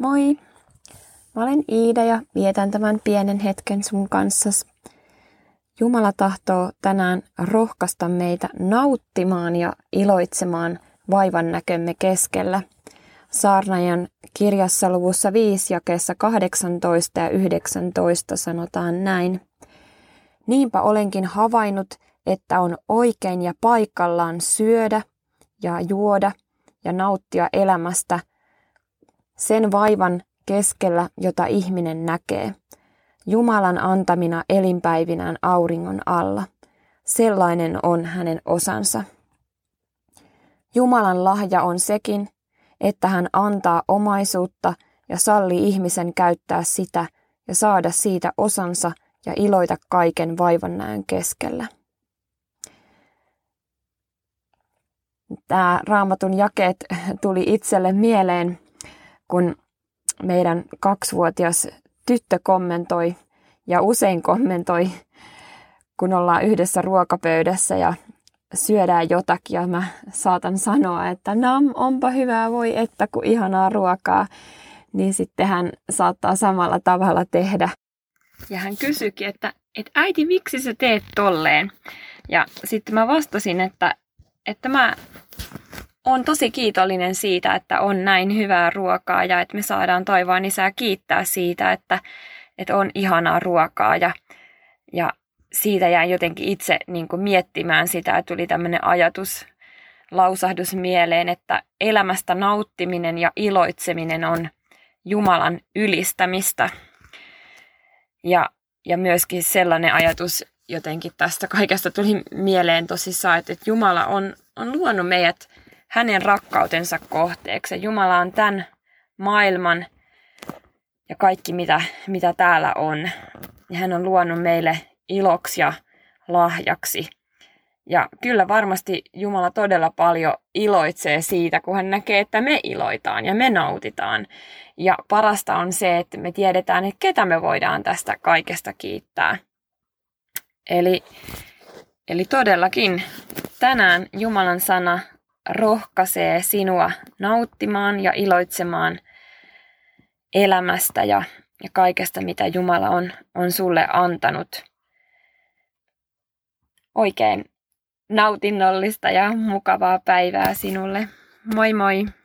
Moi! Mä olen Iida ja vietän tämän pienen hetken sun kanssa. Jumala tahtoo tänään rohkaista meitä nauttimaan ja iloitsemaan vaivan näkömme keskellä. Saarnajan kirjassa luvussa 5 jakeessa 18 ja 19 sanotaan näin. Niinpä olenkin havainnut, että on oikein ja paikallaan syödä ja juoda ja nauttia elämästä sen vaivan keskellä, jota ihminen näkee. Jumalan antamina elinpäivinään auringon alla. Sellainen on hänen osansa. Jumalan lahja on sekin, että hän antaa omaisuutta ja sallii ihmisen käyttää sitä ja saada siitä osansa ja iloita kaiken vaivannäön keskellä. Tämä raamatun jakeet tuli itselle mieleen, kun meidän kaksivuotias tyttö kommentoi ja usein kommentoi, kun ollaan yhdessä ruokapöydässä ja syödään jotakin ja mä saatan sanoa, että nam, onpa hyvää, voi että kun ihanaa ruokaa, niin sitten hän saattaa samalla tavalla tehdä. Ja hän kysyikin, että, että äiti, miksi sä teet tolleen? Ja sitten mä vastasin, että, että mä on tosi kiitollinen siitä, että on näin hyvää ruokaa ja että me saadaan taivaan isää kiittää siitä, että, että on ihanaa ruokaa ja, ja siitä jäin jotenkin itse niin kuin miettimään sitä, että tuli tämmöinen ajatus, lausahdus mieleen, että elämästä nauttiminen ja iloitseminen on Jumalan ylistämistä. Ja, ja myöskin sellainen ajatus jotenkin tästä kaikesta tuli mieleen tosissaan, että, että Jumala on, on luonut meidät hänen rakkautensa kohteeksi. Jumala on tämän maailman ja kaikki mitä, mitä täällä on. Ja hän on luonut meille iloksi ja lahjaksi. Ja kyllä varmasti Jumala todella paljon iloitsee siitä, kun hän näkee, että me iloitaan ja me nautitaan. Ja parasta on se, että me tiedetään, että ketä me voidaan tästä kaikesta kiittää. Eli, eli todellakin tänään Jumalan sana rohkaisee sinua nauttimaan ja iloitsemaan elämästä ja, ja kaikesta, mitä Jumala on, on sulle antanut. Oikein nautinnollista ja mukavaa päivää sinulle. Moi moi!